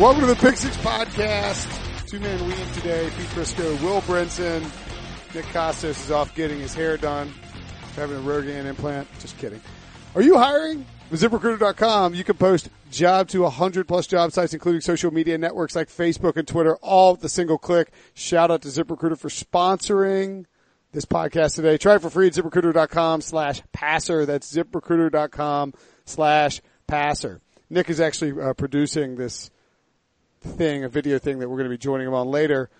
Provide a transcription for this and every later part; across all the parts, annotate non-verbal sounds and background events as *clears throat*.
Welcome to the Pick Six Podcast. Two man weave today. Pete Prisco, Will Brinson, Nick Kostos is off getting his hair done, having a Rogaine implant. Just kidding. Are you hiring? With ZipRecruiter.com, you can post job to 100 plus job sites, including social media networks like Facebook and Twitter, all with a single click. Shout out to ZipRecruiter for sponsoring this podcast today. Try it for free at ZipRecruiter.com slash passer. That's ZipRecruiter.com slash passer. Nick is actually uh, producing this thing, a video thing that we're going to be joining him on later.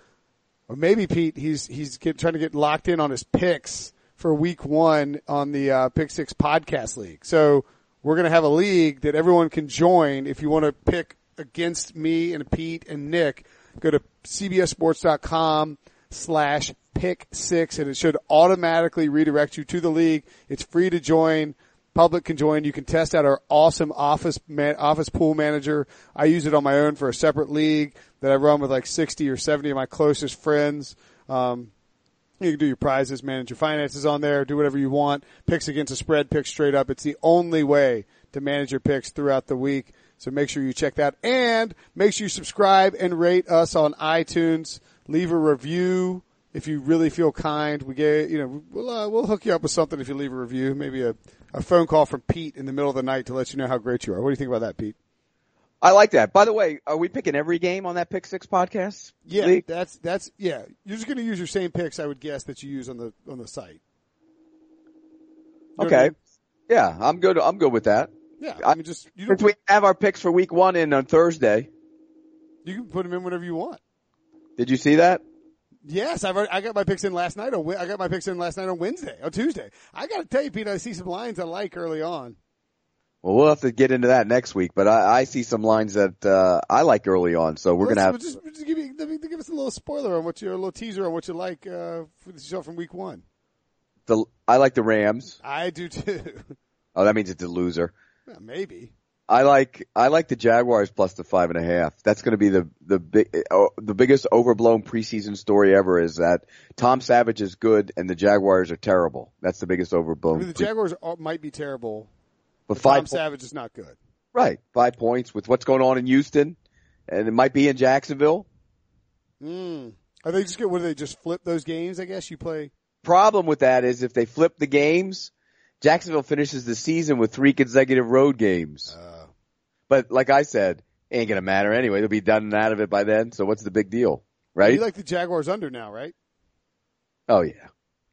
Or maybe Pete, he's he's get, trying to get locked in on his picks for week one on the uh, Pick Six Podcast League. So we're going to have a league that everyone can join. If you want to pick against me and Pete and Nick, go to cbssports.com slash pick six and it should automatically redirect you to the league. It's free to join public can join. You can test out our awesome office man, office pool manager. I use it on my own for a separate league that I run with like 60 or 70 of my closest friends. Um, you can do your prizes, manage your finances on there, do whatever you want. Picks against a spread, picks straight up. It's the only way to manage your picks throughout the week. So make sure you check that and make sure you subscribe and rate us on iTunes. Leave a review if you really feel kind. We get, you know, we'll, uh, we'll hook you up with something if you leave a review, maybe a, a phone call from Pete in the middle of the night to let you know how great you are. What do you think about that, Pete? I like that. By the way, are we picking every game on that Pick Six podcast? Yeah, League? that's that's yeah. You're just going to use your same picks, I would guess, that you use on the on the site. You what I Okay. mean? Yeah, I'm good. I'm good with that. Yeah, I mean, just you Since we have our picks for week one in on Thursday. you can put them in whenever you want. Did you see that? Yes, I've already, I got my picks in last night on I got my picks in last night on Wednesday on Tuesday. I got to tell you, Pete, I see some lines I like early on. Well, we'll have to get into that next week, but I, I see some lines that, uh, I like early on, so we're gonna have, just, just give me give us a little spoiler on what you're a little teaser on what you like uh, for the show from week one. the, I like the Rams. I do too. *laughs* Oh, that means it's a loser. Maybe. I like, I like the Jaguars plus the five and a half. That's gonna be the, the big, oh, the biggest overblown preseason story ever is that Tom Savage is good and the Jaguars are terrible. That's the biggest I overblown. mean, the pre- Jaguars are, might be terrible. but Tom five, Savage is not good. Right. Five points with what's going on in Houston and it might be in Jacksonville. Mm. Are they just good? What do they just flip those games? I guess you play. Problem with that is if they flip the games, Jacksonville finishes the season with three consecutive road games. Uh, But like I said, ain't gonna matter anyway. They'll be done and out of it by then. So what's the big deal? Right? You like the Jaguars under now, right? oh yeah.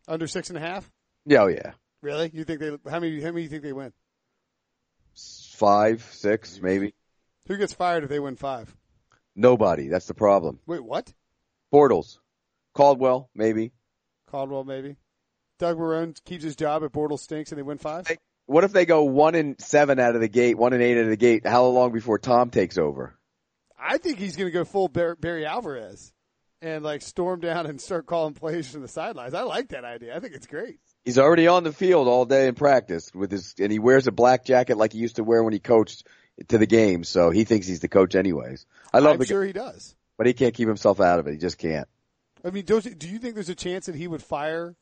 Under six and a half. Yeah, oh yeah. Really? You think they? How many? How many do you think they win? Five, six, maybe. Who gets fired if they win five? Nobody. That's the problem. Wait, what? Bortles. Caldwell, maybe. Caldwell, maybe. Doug Marrone keeps his job if Bortles stinks and they win five. What if they go one and seven out of the gate, one and eight out of the gate? How long before Tom takes over? I think he's going to go full Bar- Barry Alvarez and like storm down and start calling plays from the sidelines. I like that idea. I think it's great. He's already on the field all day in practice with his, and he wears a black jacket like he used to wear when he coached to the game. So he thinks he's the coach anyways. I love I'm the sure he does. but he can't keep himself out of it. He just can't. I mean, do you think there's a chance that he would fire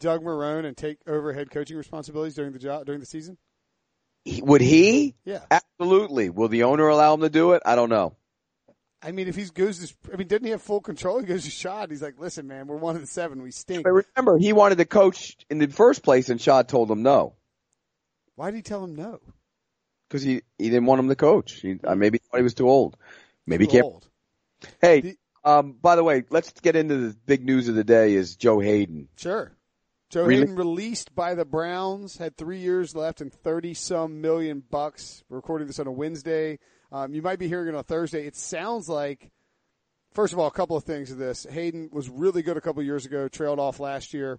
Doug Marrone and take over head coaching responsibilities during the job during the season? He- Would he? Yeah. Absolutely. Will the owner allow him to do it? I don't know. I mean, if he goes to, I mean, didn't he have full control? He goes to Shad. He's like, listen, man, we're one of the seven. We stink. But remember, he wanted to coach in the first place and Shad told him no. Why did he tell him no? Cause he, he didn't want him to coach. He, uh, maybe he thought he was too old. Maybe he Too can't. old. Hey, The- um, by the way, let's get into the big news of the day is Joe Haden. Sure. Joe Really? Haden released by the Browns, had three years left and thirty some million bucks. We're recording this on a Wednesday. Um, you might be hearing it on Thursday. It sounds like, first of all, a couple of things of this. Haden was really good a couple of years ago, trailed off last year.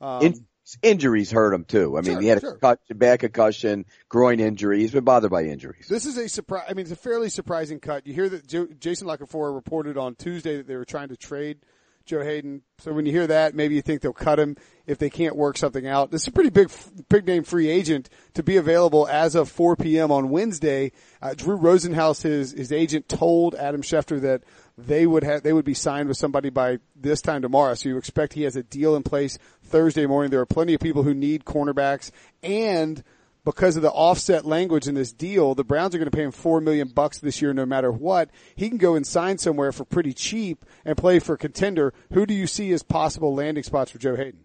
Um, In injuries hurt him too. I mean, Sure, he had a sure. concussion, bad concussion, groin injury. He's been bothered by injuries. This is a surprise. I mean, it's a fairly surprising cut. You hear that Jason La Canfora reported on Tuesday that they were trying to trade Joe Haden. So when you hear that, maybe you think they'll cut him if they can't work something out. This is a pretty big, big name free agent to be available as of 4 p.m. on Wednesday. Uh, Drew Rosenhaus, his his agent, told Adam Schefter that they would have they would be signed with somebody by this time tomorrow. So you expect he has a deal in place Thursday morning. There are plenty of people who need cornerbacks and because of the offset language in this deal, the Browns are going to pay him four million bucks this year, no matter what. He can go and sign somewhere for pretty cheap and play for a contender. Who do you see as possible landing spots for Joe Haden?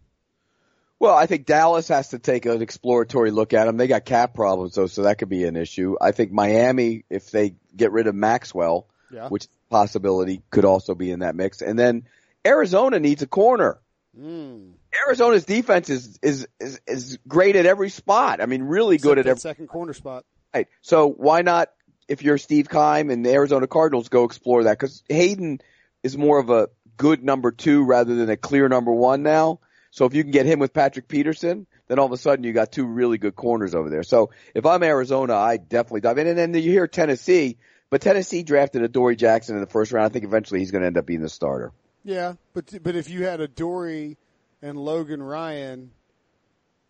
Well, I think Dallas has to take an exploratory look at him. They got cap problems though, so that could be an issue. I think Miami, if they get rid of Maxwell, Yeah. which possibility could also be in that mix, and then Arizona needs a corner. Hmm. Arizona's defense is, is is is great at every spot. I mean, really good at every. second corner spot. Right. So why not, if you're Steve Keim and the Arizona Cardinals, go explore that? Because Haden is more of a good number two rather than a clear number one now. So if you can get him with Patrick Peterson, then all of a sudden you got two really good corners over there. So if I'm Arizona, I definitely dive in. And then you hear Tennessee, but Tennessee drafted Adoree' Jackson in the first round. I think eventually he's going to end up being the starter. Yeah, but but if you had Adoree' and Logan Ryan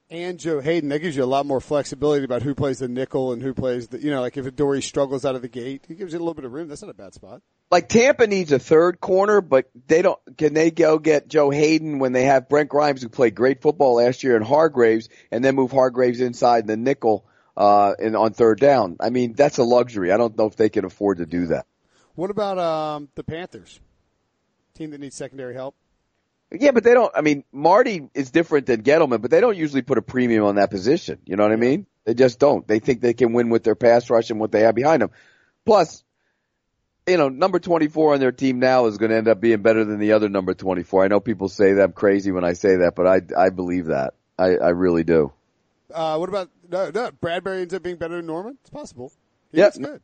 and Joe Haden, that gives you a lot more flexibility about who plays the nickel and who plays the you know like if Adoree' struggles out of the gate, he gives you a little bit of room. That's not a bad spot. like Tampa needs a third corner, but they don't. Can they go get Joe Haden when they have Brent Grimes, who played great football last year, and Hargreaves, and then move Hargreaves inside the nickel uh, in on third down? I mean, that's a luxury. I don't know if they can afford to do that. What about um, the Panthers? Team that needs secondary help. Yeah, but they don't. I mean, Marty is different than Gettleman, but they don't usually put a premium on that position. You know what I mean? They just don't. They think they can win with their pass rush and what they have behind them. Plus, you know, number 24 on their team now is going to end up being better than the other number 24. I know people say that I'm crazy when I say that, but I, I believe that. I, I really do. Uh, what about no, no? Bradberry ends up being better than Norman. It's possible. He Yeah. good.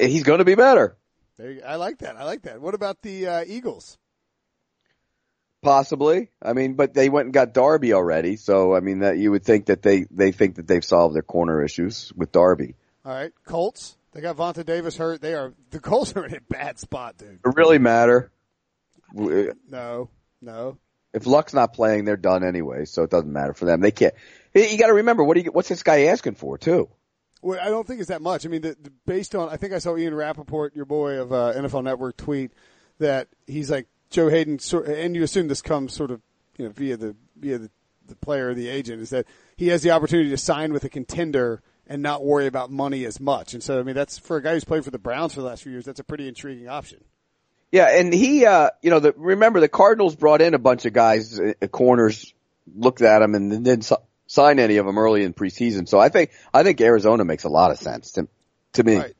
He's going to be better. There you, I like that. I like that. What about the uh, Eagles? Possibly. I mean, but they went and got Darby already. So, I mean, that you would think that they, they think that they've solved their corner issues with Darby. All right, Colts. They got Vontae Davis hurt. They are the Colts are in a bad spot, dude. It really matter. No, no. If Luck's not playing, they're done anyway, so it doesn't matter for them. They can't. You got to remember what do you, what's this guy asking for too? Well, I don't think it's that much. I mean, the, the, based on, I think I saw Ian Rapoport, your boy of uh, NFL Network, tweet that he's like Joe Haden, and you assume this comes sort of, you know, via the via the, the player or the agent, is that he has the opportunity to sign with a contender and not worry about money as much. And so, I mean, that's for a guy who's played for the Browns for the last few years. That's a pretty intriguing option. Yeah, and he, uh, you know, the, remember the Cardinals brought in a bunch of guys, uh, corners, looked at them, and then sign any of them early in preseason. So I think I think Arizona makes a lot of sense to to me. Right.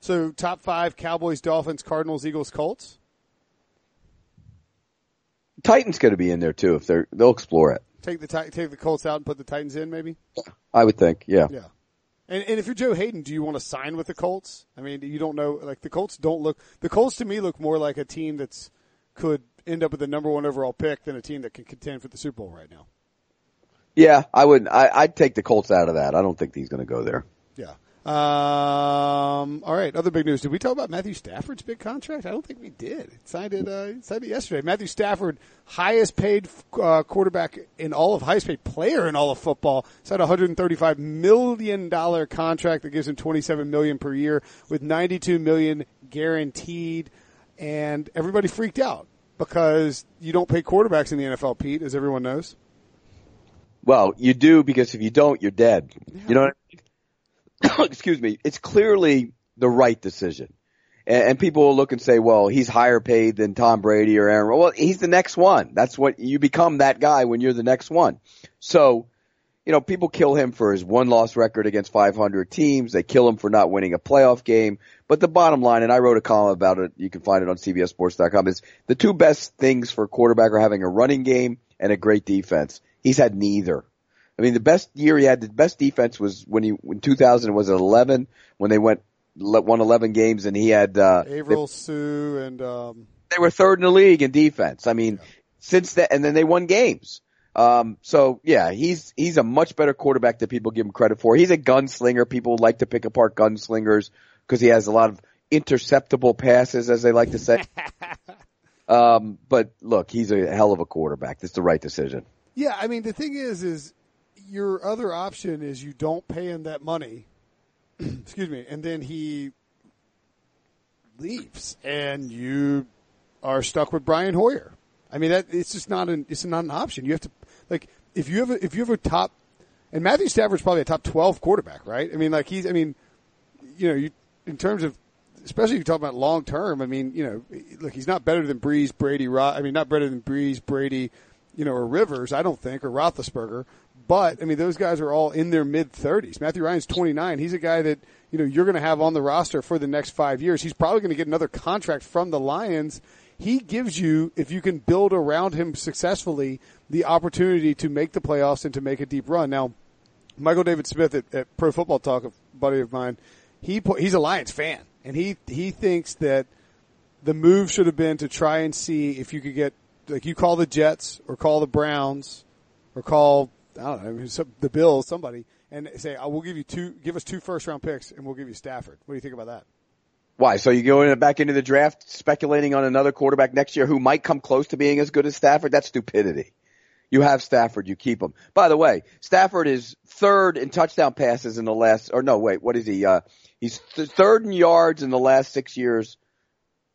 So, top five: Cowboys, Dolphins, Cardinals, Eagles, Colts. Titans going to be in there too if they're they'll explore it. Take the take the Colts out and put the Titans in, maybe. I would think, yeah. Yeah. And, and if you're Joe Haden, do you want to sign with the Colts? I mean, you don't know. Like the Colts don't look. The Colts to me look more like a team that's could end up with the number one overall pick than a team that can contend for the Super Bowl right now. Yeah, I would. I, I'd take the Colts out of that. I don't think he's going to go there. Yeah. Um. All right. Other big news. Did we talk about Matthew Stafford's big contract? I don't think we did. He signed it. Uh, signed it yesterday. Matthew Stafford, highest paid uh, quarterback in all of highest paid player in all of football, signed a 135 million dollar contract that gives him 27 million per year, with 92 million guaranteed. And everybody freaked out because you don't pay quarterbacks in the NFL, Pete, as everyone knows. Well, you do because if you don't, you're dead. You know what I mean? *coughs* Excuse me. It's clearly the right decision. And, and people will look and say, well, he's higher paid than Tom Brady or Aaron. Well, he's the next one. That's what you become that guy when you're the next one. So, you know, people kill him for his one loss record against 500 teams. They kill him for not winning a playoff game. But the bottom line, and I wrote a column about it. You can find it on CBSSports.com. Is the two best things for a quarterback are having a running game and a great defense. He's had neither. I mean, the best year he had, the best defense was when he, in 2000 was at 11, when they went, le- won 11 games and he had, uh, they, Suh, and um, they were third in the league in defense. I mean, since that, and then they won games. Um, so yeah, he's he's a much better quarterback than people give him credit for. He's a gunslinger. People like to pick apart gunslingers because he has a lot of interceptable passes, as they like to say. *laughs* um, but look, he's a hell of a quarterback. That's the right decision. Yeah, I mean the thing is, is your other option is you don't pay him that money. *clears throat* excuse me, and then he leaves, and you are stuck with Brian Hoyer. I mean that it's just not an it's not an option. You have to like if you have a, if you have a top and Matthew Stafford's probably a top twelve quarterback, right? I mean, like he's I mean, you know, you in terms of especially if you talk about long term. I mean, you know, look, he's not better than Brees, Brady. I mean, not better than Brees, Brady, you know, or Rivers. I don't think, or Roethlisberger. But I mean, those guys are all in their mid thirties. Matthew Ryan's twenty nine. He's a guy that you know you're going to have on the roster for the next five years. He's probably going to get another contract from the Lions. He gives you, if you can build around him successfully, the opportunity to make the playoffs and to make a deep run. Now, Michael David Smith at, at Pro Football Talk, a buddy of mine, he he's a Lions fan, and he he thinks that the move should have been to try and see if you could get like you call the Jets or call the Browns or call I don't know the Bills somebody and say I will give you two give us two first round picks and we'll give you Stafford. What do you think about that? Why? So you go in back into the draft speculating on another quarterback next year who might come close to being as good as Stafford? That's stupidity. You have Stafford, you keep him. By the way, Stafford is third in touchdown passes in the last, or no, wait, what is he? Uh, he's th- third in yards in the last six years,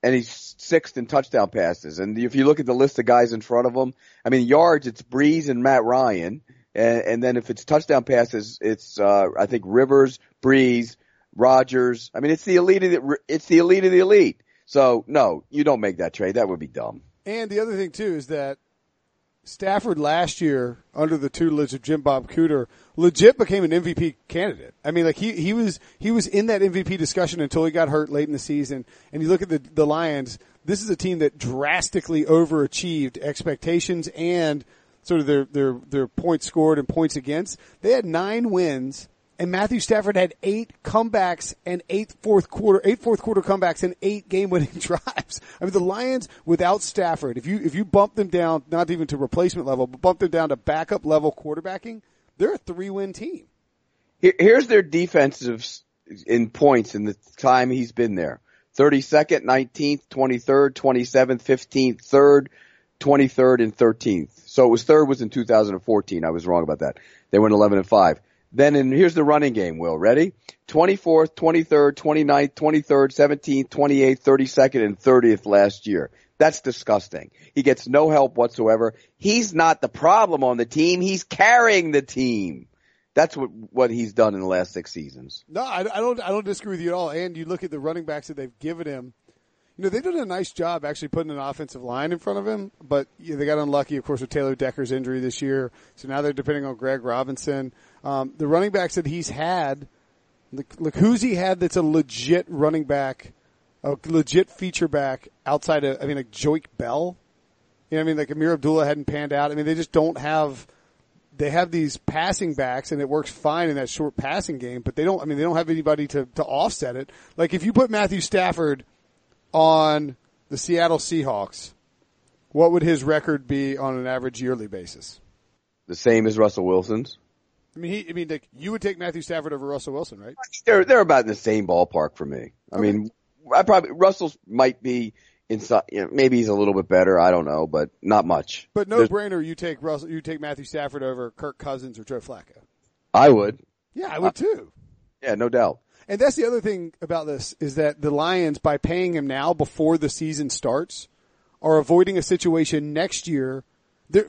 and he's sixth in touchdown passes. And if you look at the list of guys in front of him, I mean, yards, it's Brees and Matt Ryan. And, and then if it's touchdown passes, it's, uh, I think Rivers, Brees, Rodgers. I mean, it's the elite of the, it's the elite of the elite. So no, you don't make that trade. That would be dumb. And the other thing too is that Stafford last year, under the tutelage of Jim Bob Cooter, legit became an MVP candidate. I mean, like he, he was he was in that MVP discussion until he got hurt late in the season. And you look at the the Lions. This is a team that drastically overachieved expectations and sort of their their their points scored and points against. They had nine wins and Matthew Stafford had eight comebacks and eight fourth quarter, eight fourth quarter comebacks and eight game winning *laughs* drives. I mean, the Lions without Stafford, if you, if you bump them down, not even to replacement level, but bump them down to backup level quarterbacking, they're a three win team. Here's their defensive in points in the time he's been there. 32nd, 19th, 23rd, 27th, 15th, 3rd, 23rd, and 13th. So it was third was in 2014. I was wrong about that. They went 11 and 5. Then in, here's the running game, Will. Ready? 24th, 23rd, 29th, 23rd, 17th, 28th, 32nd, and 30th last year. That's disgusting. He gets no help whatsoever. He's not the problem on the team. He's carrying the team. That's what what he's done in the last six seasons. No, I, I don't. I don't disagree with you at all. And you look at the running backs that they've given him. You know, they've done a nice job actually putting an offensive line in front of him, but they got unlucky, of course, with Taylor Decker's injury this year. So now they're depending on Greg Robinson. Um, the running backs that he's had, look, who's he had that's a legit running back, a legit feature back outside of, I mean, like Joique Bell. You know what I mean? Like Ameer Abdullah hadn't panned out. I mean, they just don't have, they have these passing backs and it works fine in that short passing game, but they don't, I mean, they don't have anybody to, to offset it. Like if you put Matthew Stafford on the Seattle Seahawks, what would his record be on an average yearly basis? The same as Russell Wilson's. I mean, he, I mean, like, you would take Matthew Stafford over Russell Wilson, right? They're they're about in the same ballpark for me. I okay. mean, I probably Russell's might be inside. You know, maybe he's a little bit better. I don't know, but not much. But no There's, brainer. You take Russell. You take Matthew Stafford over Kirk Cousins or Joe Flacco. I would. Yeah, I would uh, too. Yeah, no doubt. And that's the other thing about this is that the Lions, by paying him now before the season starts, are avoiding a situation next year.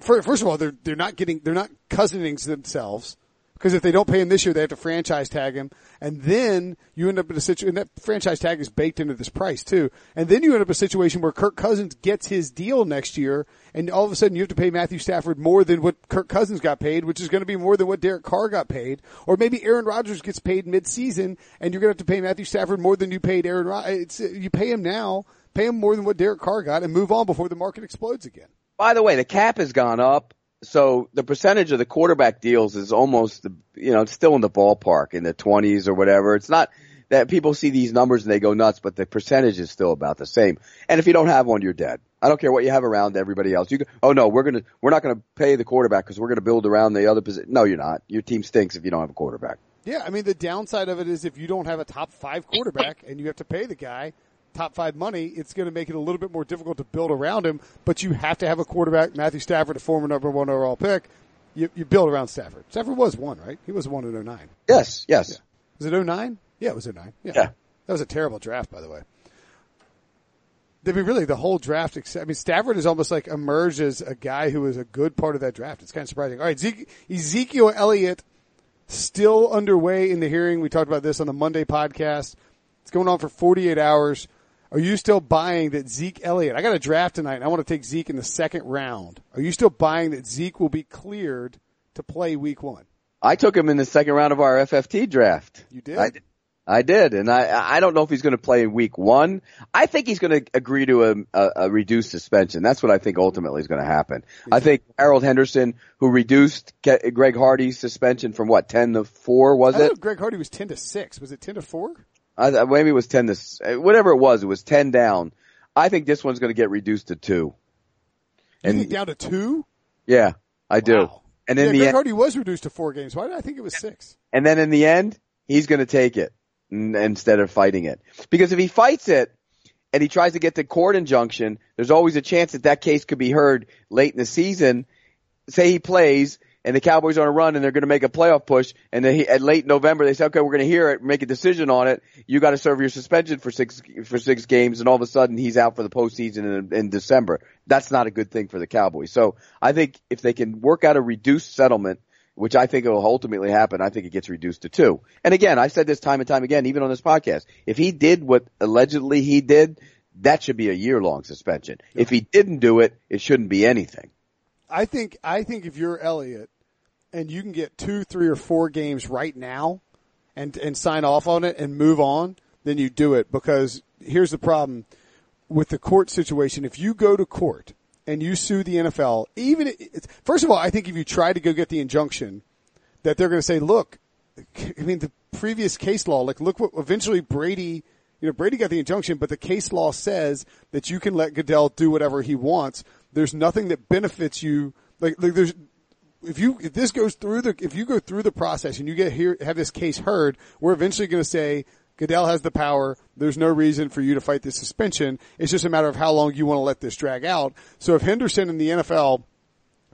First of all, they're they're not getting they're not cousining themselves because if they don't pay him this year, they have to franchise tag him, and then you end up in a situation. that franchise tag is baked into this price too, and then you end up in a situation where Kirk Cousins gets his deal next year, and all of a sudden you have to pay Matthew Stafford more than what Kirk Cousins got paid, which is going to be more than what Derek Carr got paid, or maybe Aaron Rodgers gets paid mid-season, and you're going to have to pay Matthew Stafford more than you paid Aaron. Rodgers. you pay him now, pay him more than what Derek Carr got, and move on before the market explodes again. By the way, the cap has gone up so the percentage of the quarterback deals is almost, you know, it's still in the ballpark in the 20s or whatever. It's not that people see these numbers and they go nuts, but the percentage is still about the same. And if you don't have one, you're dead. I don't care what you have around everybody else. You go, oh no, we're gonna we're not gonna pay the quarterback because we're gonna build around the other position. No, you're not. Your team stinks if you don't have a quarterback. Yeah, I mean the downside of it is if you don't have a top five quarterback and you have to pay the guy top five money, it's going to make it a little bit more difficult to build around him. But you have to have a quarterback. Matthew Stafford, a former number one overall pick, you, you build around Stafford. Stafford was one, right? He was one in 09. Yes, yes. Yeah. Was it 09? Yeah, it was 09. Yeah. Yeah. That was a terrible draft, by the way. I mean, really, the whole draft. Except, I mean, Stafford has almost like emerged as a guy who was a good part of that draft. It's kind of surprising. All right, Zeke, Ezekiel Elliott still underway in the hearing. We talked about this on the Monday podcast. It's going on for 48 hours. Are you still buying that Zeke Elliott? I got a draft tonight, and I want to take Zeke in the second round. Are you still buying that Zeke will be cleared to play Week One? I took him in the second round of our FFT draft. You did. I, I did, and I I don't know if he's going to play in Week One. I think he's going to agree to a, a, a reduced suspension. That's what I think ultimately is going to happen. I think Harold Henderson, who reduced Greg Hardy's suspension from what ten to four, was I it? thought Greg Hardy was 10 to 6. Was it 10 to 4? I, maybe it was ten to eh, whatever it was. It was ten down. I think this one's going to get reduced to two. You And think down to 2? yeah, I do. Wow. And yeah, in the Greg Hardy was reduced to 4 games. Why did I think it was 6? And then in the end, he's going to take it n- instead of fighting it. Because if he fights it and he tries to get the court injunction, there's always a chance that that case could be heard late in the season. Say he plays and the Cowboys are on a run and they're going to make a playoff push and then he, at late November they say, okay, we're going to hear it, make a decision on it. You got to serve your suspension for six, for six games and all of a sudden he's out for the postseason in, in December. That's not a good thing for the Cowboys. So I think if they can work out a reduced settlement which I think will ultimately happen. I think it gets reduced to two. And again, I've said this time and time again, even on this podcast. If he did what allegedly he did, that should be a year long suspension. If he didn't do it, it shouldn't be anything. I think I think if you're Elliott and you can get two, three, or four games right now, and and sign off on it and move on, then you do it. Because here's the problem with the court situation: if you go to court and you sue the NFL, even first of all, I think if you try to go get the injunction, that they're going to say, look, I mean the previous case law, like look what eventually Brady. You know, Brady got the injunction, but the case law says that you can let Goodell do whatever he wants. There's nothing that benefits you. Like, like there's, if you, if this goes through the, if you go through the process and you get here, have this case heard, we're eventually going to say Goodell has the power. There's no reason for you to fight this suspension. It's just a matter of how long you want to let this drag out. So if Henderson in the NFL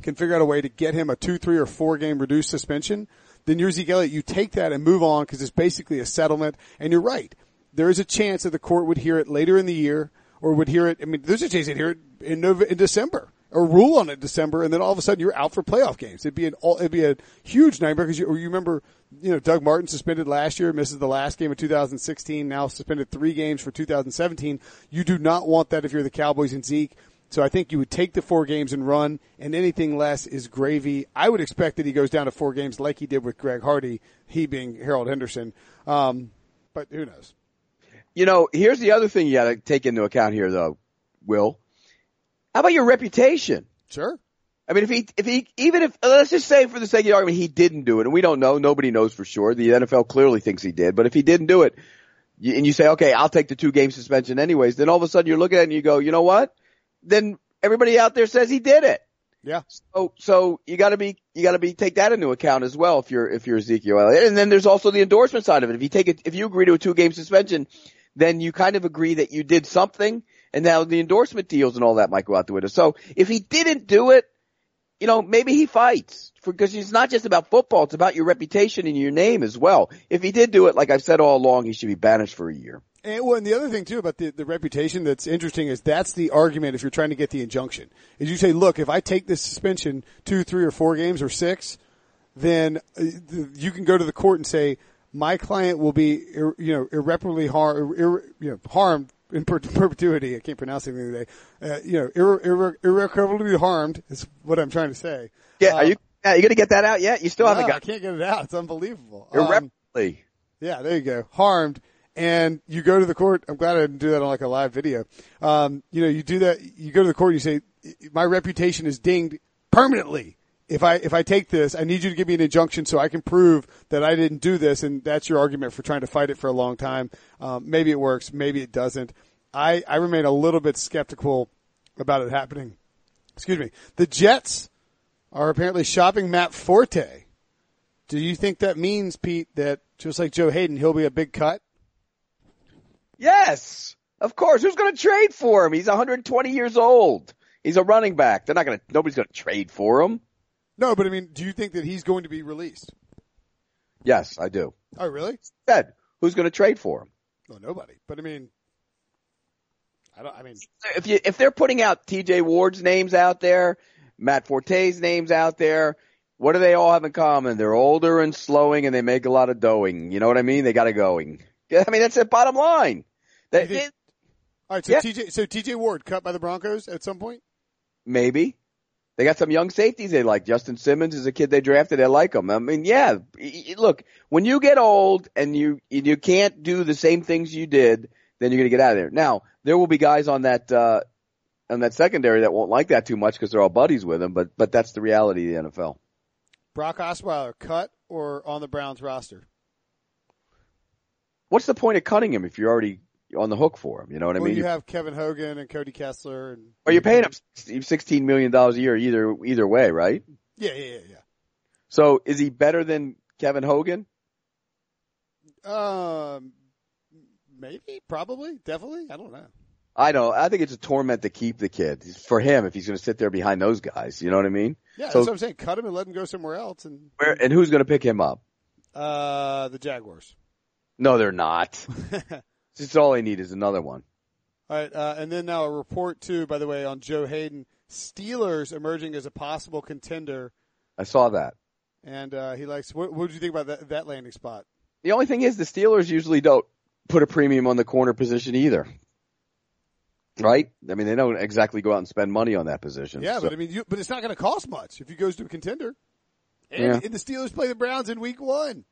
can figure out a way to get him a two, three, or four game reduced suspension, then you're Zeke Elliott. You take that and move on because it's basically a settlement. And you're right. There is a chance that the court would hear it later in the year or would hear it. I mean, there's a chance they'd hear it in, November, in December or rule on it in December. And then all of a sudden you're out for playoff games. It'd be an all, it'd be a huge nightmare because you, you remember, you know, Doug Martin suspended last year, misses the last game of 2016, now suspended three games for 2017. You do not want that if you're the Cowboys and Zeke. So I think you would take the four games and run, and anything less is gravy. I would expect that he goes down to four games like he did with Greg Hardy, he being Harold Henderson. Um, but who knows? You know, here's the other thing you got to take into account here, though, Will. How about your reputation? Sure. I mean, if he, if he, even if, uh, let's just say for the sake of the argument, he didn't do it, and we don't know, nobody knows for sure. The NFL clearly thinks he did, but if he didn't do it, and you say, okay, I'll take the two game suspension anyways, then all of a sudden you're looking at it and you go, you know what? Then everybody out there says he did it. Yeah. So, so you gotta be, you gotta be, take that into account as well if you're, if you're Ezekiel Elliott. And then there's also the endorsement side of it. If you take it, if you agree to a two game suspension, then you kind of agree that you did something and now the endorsement deals and all that might go out the window. So if he didn't do it, you know, maybe he fights because it's not just about football. It's about your reputation and your name as well. If he did do it, like I've said all along, he should be banished for a year. And, well, and the other thing too about the, the reputation that's interesting is that's the argument if you're trying to get the injunction. Is you say, look, if I take this suspension two, three, or four games or six, then uh, you can go to the court and say my client will be, you know, irreparably harmed, ir- you know, harmed in per- *laughs* perpetuity. I can't pronounce anything today. Uh, you know, ir- ir- irreparably harmed is what I'm trying to say. Yeah, are you? Are you gonna get that out yet? You still No, haven't got. I can't get it out. It's unbelievable. Um, irreparably. yeah, there you go. Harmed. And you go to the court. I'm glad I didn't do that on like a live video. Um, you know, you do that. You go to the court. and You say, my reputation is dinged permanently. If I, if I take this, I need you to give me an injunction so I can prove that I didn't do this. And that's your argument for trying to fight it for a long time. Um, maybe it works. Maybe it doesn't. I, I remain a little bit skeptical about it happening. Excuse me. The Jets are apparently shopping Matt Forte. Do you think that means, Pete, that just like Joe Haden, he'll be a big cut? Yes, of course. Who's going to trade for him? He's 120 years old. He's a running back. They're not going to. Nobody's going to trade for him. No, but I mean, do you think that he's going to be released? Yes, I do. Oh, really? Said who's going to trade for him? Well, nobody. But I mean, I don't. I mean, If you if they're putting out T.J. Ward's names out there, Matt Forte's names out there, what do they all have in common? They're older and slowing, and they make a lot of doughing. You know what I mean? They got it going. I mean, that's the bottom line. Think- all right. So Yeah. TJ, so TJ Ward cut by the Broncos at some point. Maybe. They got some young safeties they like. Justin Simmons is a kid they drafted. They like him. I mean, yeah. Look, when you get old and you you can't do the same things you did, then you're going to get out of there. Now, there will be guys on that uh on that secondary that won't like that too much because they're all buddies with him. But but that's the reality of the NFL. Brock Osweiler cut or on the Browns roster? What's the point of cutting him if you're already on the hook for him? You know what I well, mean? you have Kevin Hogan and Cody Kessler and or you're paying him sixteen million dollars a year either either way, right? yeah, yeah, yeah, yeah. So is he better than Kevin Hogan? Um, maybe, probably, definitely. I don't know. I know. I think it's a torment to keep the kid for him if he's going to sit there behind those guys. You know what I mean? Yeah, So- that's what I'm saying. Cut him and let him go somewhere else. And Where and who's going to pick him up? uh, the Jaguars. No, they're not. *laughs* Just all I need is another one. All right, uh, and then now a report too, by the way, on Joe Haden. Steelers emerging as a possible contender, I saw that. and uh, he likes. What, what did you think about that, that landing spot? The only thing is the Steelers usually don't put a premium on the corner position either. Right? I mean, they don't exactly go out and spend money on that position. Yeah, So- but I mean, you, but it's not going to cost much if he goes to a contender. And, Yeah. and the Steelers play the Browns in Week One.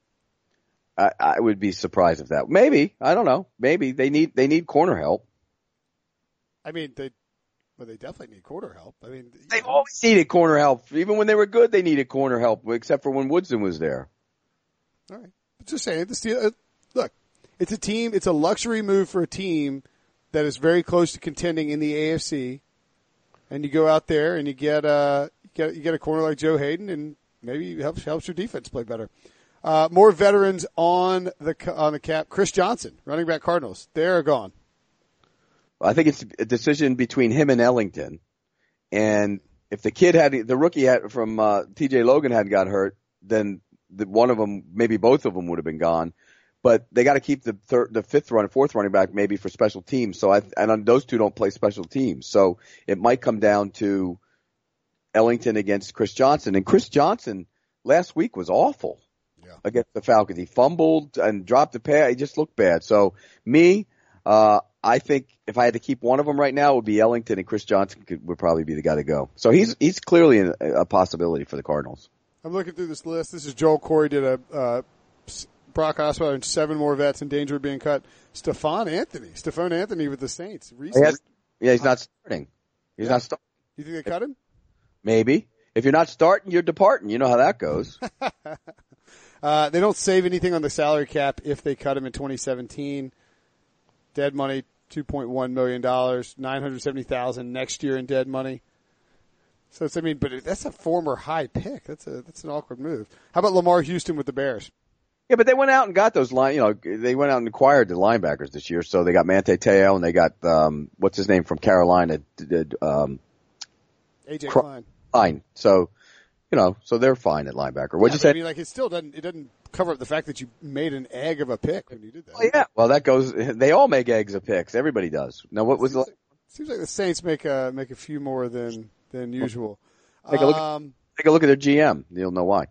I, I would be surprised if that. Maybe I don't know. Maybe they need they need corner help. I mean, they, well, they definitely need corner help. I mean, They've always needed corner help. Even when they were good, they needed corner help, except for when Woodson was there. All right. Just saying, the Steel. uh, Look, it's a team. It's a luxury move for a team that is very close to contending in the AFC, and you go out there and you get uh you get you get a corner like Joe Haden, and maybe it helps helps your defense play better. Uh, more veterans on the on the cap. Chris Johnson, running back Cardinals, they're gone. I think it's a decision between him and Ellington. And if the kid had, the rookie had from uh, T.J. Logan hadn't got hurt, then the, one of them, maybe both of them would have been gone. But they got to keep the the fifth run, fourth running back maybe for special teams. So I, and those two don't play special teams. So it might come down to Ellington against Chris Johnson. And Chris Johnson last week was awful Yeah. against the Falcons. He fumbled and dropped the pass. He just looked bad. So me, uh, I think if I had to keep one of them right now, it would be Ellington and Chris Johnson could, would probably be the guy to go. So he's he's clearly a, a possibility for the Cardinals. I'm looking through this list. This is Joel Corry did a uh, Brock Osweiler and seven more vets in danger of being cut. Stephone Anthony, Stephone Anthony with the Saints. He Recently, has- yeah, he's not starting. He's not starting. you think they cut him? Maybe if you're not starting, you're departing. You know how that goes. *laughs* Uh, they don't save anything on the salary cap if they cut him in 2017. Dead money, $2.1 million, 970000 next year in dead money. So it's, I mean, but that's a former high pick. That's a, that's an awkward move. How about Lamarr Houston with the Bears? yeah, but they went out and got those line. You know, they went out and acquired the linebackers this year. So they got Manti Te'o and they got um, what's his name from Carolina, did, um, AJ Cro- Klein. fine. So you know, so they're fine at linebacker. What'd Yeah, you say? I mean, like it still doesn't, it doesn't cover up the fact that you made an egg of a pick when you did that. Oh, yeah. Well, that goes. They all make eggs of picks. Everybody does. Now, what was the? Seems like the Saints make a, make a few more than, than usual. Take a look- Um, Take a look at their GM. You'll know why.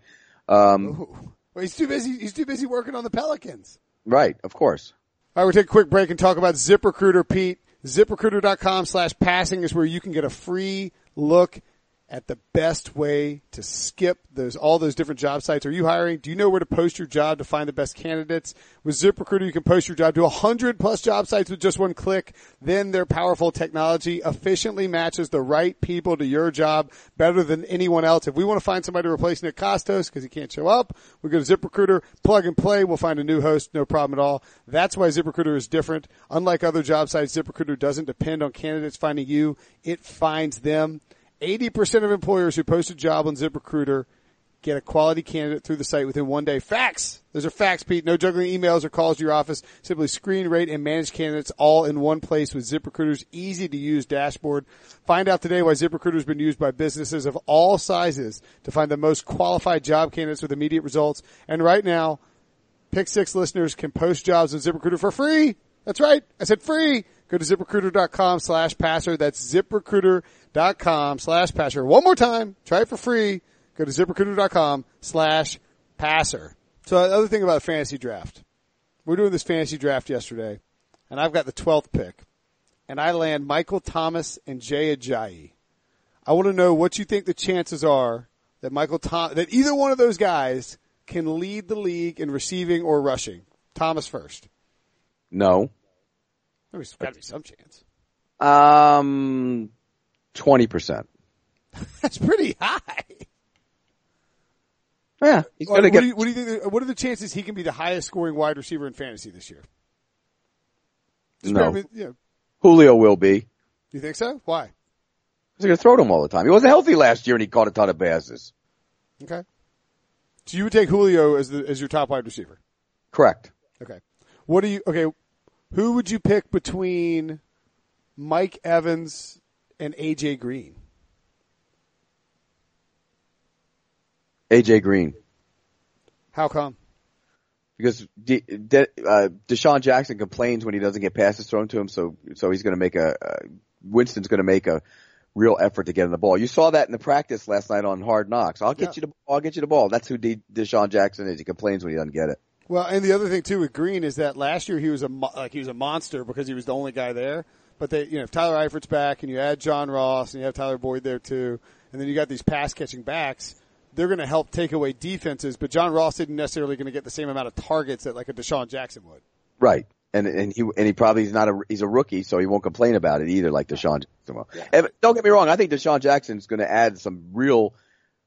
Um, ooh. well, he's too busy, he's too busy working on the Pelicans. right. Of course. All right, we'll take a quick break and talk about ZipRecruiter, Pete. ZipRecruiter.com slash passing is where you can get a free look at the best way to skip those all those different job sites. Are you hiring? Do you know where to post your job to find the best candidates? With ZipRecruiter, you can post your job to 100 plus job sites with just one click. Then their powerful technology efficiently matches the right people to your job better than anyone else. If we want to find somebody to replace Nick Kostos because he can't show up, we go to ZipRecruiter, plug and play. We'll find a new host, no problem at all. That's why ZipRecruiter is different. Unlike other job sites, ZipRecruiter doesn't depend on candidates finding you. It finds them. 80% of employers who post a job on ZipRecruiter get a quality candidate through the site within one day. Facts! Those are facts, Pete. No juggling emails or calls to your office. Simply screen, rate, and manage candidates all in one place with ZipRecruiter's easy to use dashboard. Find out today why ZipRecruiter has been used by businesses of all sizes to find the most qualified job candidates with immediate results. And right now, Pick Six listeners can post jobs on ZipRecruiter for free. That's right. I said free. Go to ziprecruiter.com slash passer. That's ziprecruiter.com slash passer. One more time. Try it for free. Go to ziprecruiter.com slash passer. So the other thing about a fantasy draft. We're doing this fantasy draft yesterday and I've got the 12th pick and I land Michael Thomas and Jay Ajayi. I want to know what you think the chances are that Michael Tom, that either one of those guys can lead the league in receiving or rushing. Thomas first. No. There's got to be some chance. Um, 20%. That's pretty high. Yeah, he's What, going to get. do you, what do you think? What are the chances he can be the highest scoring wide receiver in fantasy this year? Just No. you, know, Julio will be. you think so? Why? He's going to throw to him all the time. He wasn't healthy last year and he caught a ton of passes. Okay. So you would take Julio as the as your top wide receiver. Correct. Okay. What do you? Okay. Who would you pick between Mike Evans and AJ Green? AJ Green. How come? Because De, De, uh, DeSean Jackson complains when he doesn't get passes thrown to him, so so he's going to make a uh, Winston's going to make a real effort to get him the ball. You saw that in the practice last night on Hard Knocks. I'll get Yeah. you the I'll get you the ball. That's who De, DeSean Jackson is. He complains when he doesn't get it. Well, and the other thing too with Green is that last year he was a mo- like he was a monster because he was the only guy there. But they, you know, if Tyler Eifert's back and you add John Ross and you have Tyler Boyd there too, and then you got these pass catching backs, they're going to help take away defenses. But John Ross isn't necessarily going to get the same amount of targets that like a DeSean Jackson would. Right. And and he and he probably is not a he's a rookie, so he won't complain about it either, like DeSean Jackson will. And don't get me wrong, I think DeSean Jackson's going to add some real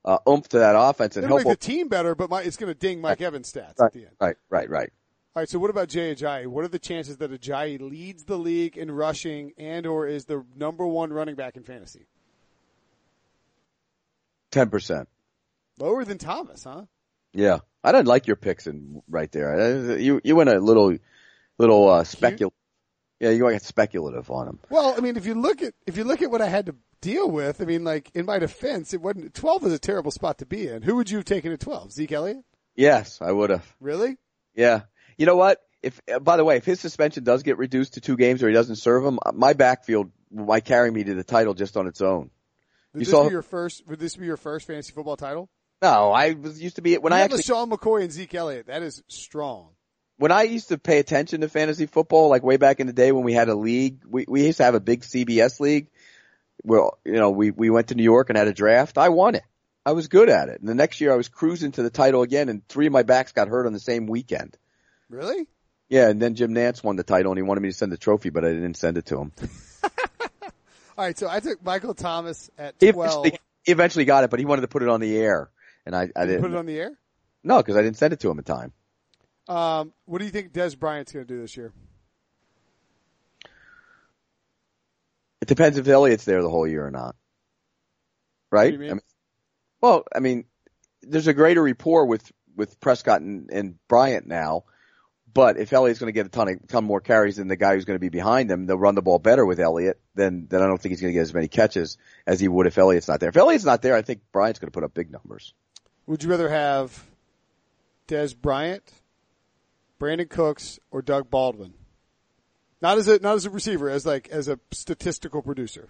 uh, oomph to that offense and It'll help. make the team better, but my, it's going to ding Mike Evans' stats at the end. right, right, right. All right. So what about Jay Ajayi? What are the chances that Ajayi leads the league in rushing and or is the number one running back in fantasy? Ten percent. Lower than Thomas, huh? Yeah, I didn't like your picks in right there. You you went a little little uh, specul. Yeah, you went speculative on him. Well, I mean, if you look at if you look at what I had to deal with, I mean, like in my defense, it wasn't twelve is a terrible spot to be in. Who would you have taken at twelve? Zeke Elliott? Yes, I would have. Really? Yeah. You know what? If uh, by the way, if his suspension does get reduced to two games or he doesn't serve them, my backfield might carry me to the title just on its own. Would You this saw- be your first? Would this be your first fantasy football title? No, I was used to be when you I have actually LeSean McCoy and Zeke Elliott. That is strong. when I used to pay attention to fantasy football, like way back in the day when we had a league, we, we used to have a big CBS league Well, you know, we, we went to New York and had a draft. I won it. I was good at it. And the next year I was cruising to the title again and three of my backs got hurt on the same weekend. Really? Yeah. And then Jim Nantz won the title and he wanted me to send the trophy, but I didn't send it to him. *laughs* All right. So I took Michael Thomas at He twelve. eventually, he eventually got it, but he wanted to put it on the air. And I, I didn't. put it on the air. no, cause I didn't send it to him in time. Um, what do you think Dez Bryant's going to do this year? It depends if Elliott's there the whole year or not. Right? What do you mean? I mean, well, I mean, there's a greater rapport with, with Prescott and, and Bryant now, but if Elliott's going to get a ton of, ton more carries than the guy who's going to be behind him, they'll run the ball better with Elliott, then, then I don't think he's going to get as many catches as he would if Elliott's not there. If Elliott's not there, I think Bryant's going to put up big numbers. Would you rather have Dez Bryant, Brandin Cooks, or Doug Baldwin? Not as a not as a receiver, as like as a statistical producer.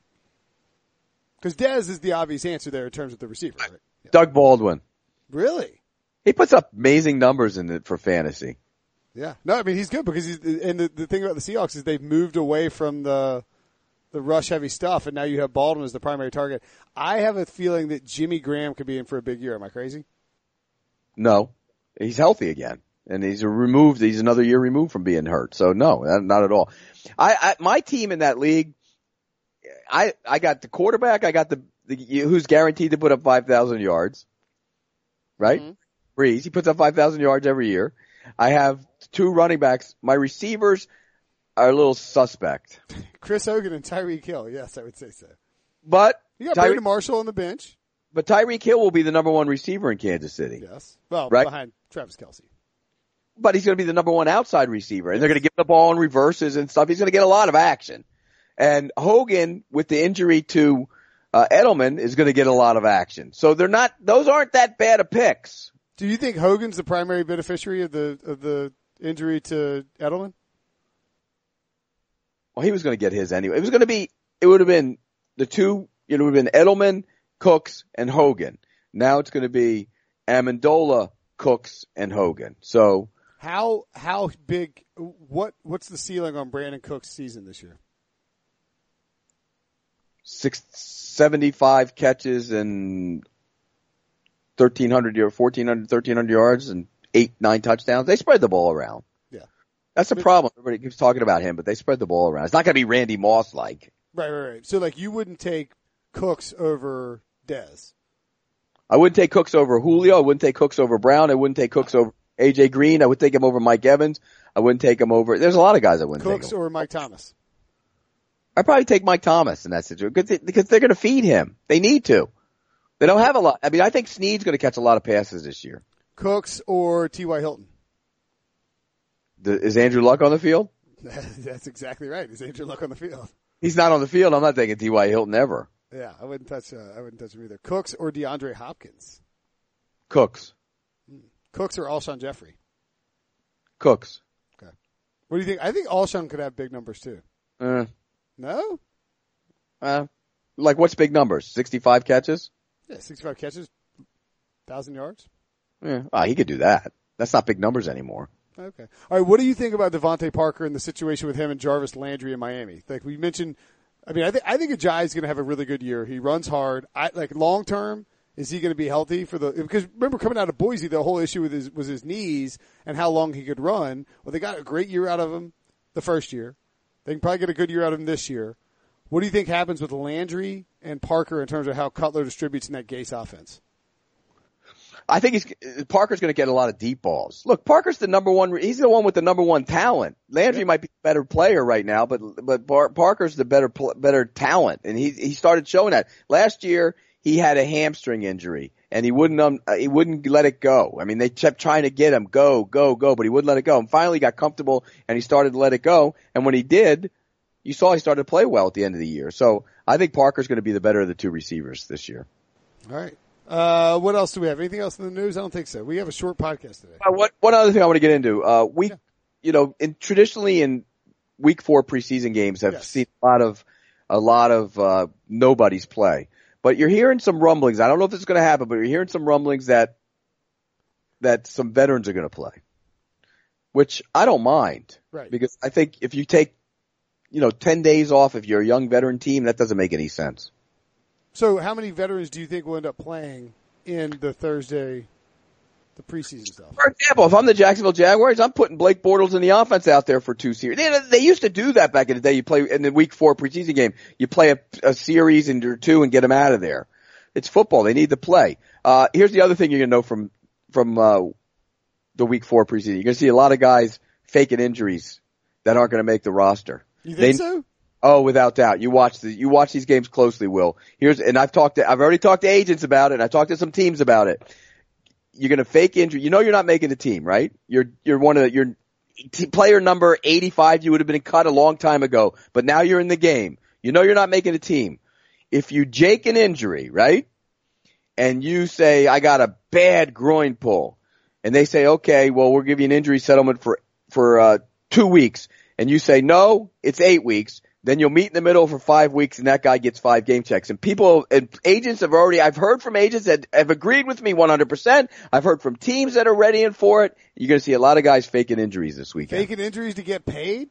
Because Dez is the obvious answer there in terms of the receiver. Right? Yeah. Doug Baldwin. Really? He puts up amazing numbers in it for fantasy. Yeah. No, I mean he's good because he's and the, the thing about the Seahawks is they've moved away from the the rush heavy stuff, and now you have Baldwin as the primary target. I have a feeling that Jimmy Graham could be in for a big year. Am I crazy? No, he's healthy again, and he's removed. He's another year removed from being hurt. So no, not at all. I, I my team in that league, I I got the quarterback. I got the, the who's guaranteed to put up five thousand yards, right? mm hmm Brees. He puts up five thousand yards every year. I have two running backs. My receivers are a little suspect. Chris Hogan and Tyreek Hill. Yes, I would say so. But you got Tyre- Brandon Marshall on the bench. But Tyreek Hill will be the number one receiver in Kansas City. Yes. Well, right? behind Travis Kelce. But he's going to be the number one outside receiver, and they're going to give the ball in reverses and stuff. He's going to get a lot of action. And Hogan, with the injury to uh, Edelman, is going to get a lot of action. So they're not; those aren't that bad of picks. Do you think Hogan's the primary beneficiary of the of the injury to Edelman? Well, he was going to get his anyway. It was going to be. It would have been the two. It would have been Edelman Cooks, and Hogan. Now it's going to be Amendola, Cooks, and Hogan. So how how big? What what's the ceiling on Brandin Cooks' season this year? Six, 75 catches and 1300 or 1400 1300 yards and eight nine touchdowns. They spread the ball around. Yeah. That's the problem. Everybody keeps talking about him, but they spread the ball around. It's not going to be Randy Moss like. Right, right, right. So like you wouldn't take Cooks over Dez. I wouldn't take Cooks over Julio. I wouldn't take Cooks over Brown. I wouldn't take Cooks over AJ Green. I would take him over Mike Evans. I wouldn't take him over. There's a lot of guys I wouldn't Cooks take. Cooks or Mike Thomas. I'd probably take Mike Thomas in that situation because they're going to feed him. They need to. They don't have a lot. I mean, I think Snead's going to catch a lot of passes this year. Cooks or T.Y. Hilton. The, is Andrew Luck on the field? *laughs* That's exactly right. Is Andrew Luck on the field? He's not on the field. I'm not taking T.Y. Hilton ever. Yeah, I wouldn't touch. Uh, I wouldn't touch him either. Cooks or DeAndre Hopkins. Cooks. Hmm. Cooks or Alshon Jeffery? Cooks. Okay. What do you think? I think Alshon could have big numbers too. Uh, no. Uh, like what's big numbers? Sixty-five catches. Yeah, sixty-five catches, thousand yards. Yeah, oh, he could do that. That's not big numbers anymore. Okay. All right. What do you think about DeVante Parker and the situation with him and Jarvis Landry in Miami? Like we mentioned, I mean, I think I think Ajayi is going to have a really good year. He runs hard. I like long term. Is he going to be healthy for the? Because remember, coming out of Boise, the whole issue with his was his knees and how long he could run. Well, they got a great year out of him the first year. They can probably get a good year out of him this year. What do you think happens with Landry and Parker in terms of how Cutler distributes in that Gase offense? I think he's Parker's going to get a lot of deep balls. Look, Parker's the number one. He's the one with the number one talent. Landry yeah. might be a better player right now, but but Parker's the better better talent, and he he started showing that last year. He had a hamstring injury, and he wouldn't um, he wouldn't let it go. I mean, they kept trying to get him go go go, but he wouldn't let it go. And finally, he got comfortable, and he started to let it go. And when he did, you saw he started to play well at the end of the year. So I think Parker's going to be the better of the two receivers this year. All right. Uh, what else do we have? Anything else in the news? I don't think so. We have a short podcast today. Uh, what, one other thing I want to get into, uh, we, yeah. you know, in traditionally in week four preseason games, I've yes. seen a lot of, a lot of, uh, nobodies play, but you're hearing some rumblings. I don't know if this is going to happen, but you're hearing some rumblings that, that some veterans are going to play, which I don't mind. Right. Because I think if you take, you know, 10 days off if you're a young veteran team, that doesn't make any sense. So, how many veterans do you think will end up playing in the Thursday, the preseason stuff? For example, if I'm the Jacksonville Jaguars, I'm putting Blake Bortles in the offense out there for two series. They, they used to do that back in the day. You play in the Week Four preseason game, you play a, a series and or two and get them out of there. It's football; they need to play. Uh, here's the other thing you're gonna know from from uh, the Week Four preseason. You're gonna see a lot of guys faking injuries that aren't gonna make the roster. You think they, so? Oh, without doubt. You watch the, you watch these games closely, Will. Here's, and I've talked to, I've already talked to agents about it. I talked to some teams about it. You're going to fake injury. You know you're not making the team, right? You're, you're one of the, you're player number 85. You would have been cut a long time ago, but now you're in the game. You know you're not making the team. If you jake an injury, right? And you say, I got a bad groin pull. And they say, okay, well, we'll give you an injury settlement for, for, uh, two weeks. And you say, no, it's eight weeks then you'll meet in the middle for five weeks and that guy gets five game checks. And people and agents have already, I've heard from agents that have agreed with me 100%. I've heard from teams that are ready and for it. You're going to see a lot of guys faking injuries this weekend. Faking injuries to get paid?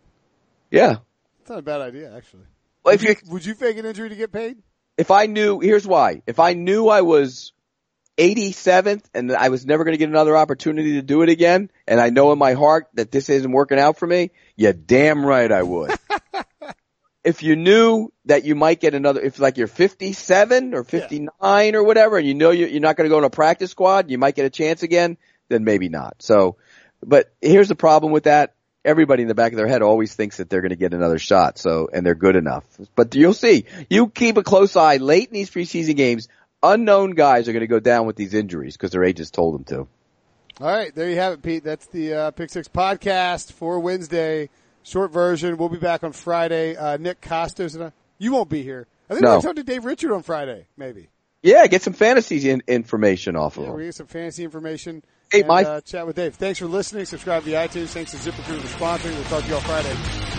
Yeah. It's not a bad idea, actually. Well, if you Would you fake an injury to get paid? if I knew, here's why. If I knew I was 87th and I was never going to get another opportunity to do it again, and I know in my heart that this isn't working out for me, yeah, damn right I would. *laughs* if you knew that you might get another, if like you're 57 or 59 or whatever, and you know you- you're not going to go in a practice squad, you might get a chance again, then maybe not. So, but here's the problem with that. Everybody in the back of their head always thinks that they're going to get another shot. So, and they're good enough. But you'll see. You keep a close eye late in these preseason games. Unknown guys are going to go down with these injuries because their agents told them to. All right, there you have it, Pete. That's the uh, Pick Six podcast for Wednesday. Short version. We'll be back on Friday. Uh, Nick Kostos and I. You won't be here. I think No. we're going to talk to Dave Richard on Friday, maybe. Yeah, get some fantasy in- information off of Yeah, we're going to get some fantasy information Hey, and my- uh, chat with Dave. Thanks for listening. Subscribe to iTunes. Thanks to ZipRecruiter for sponsoring. We'll talk to you all Friday.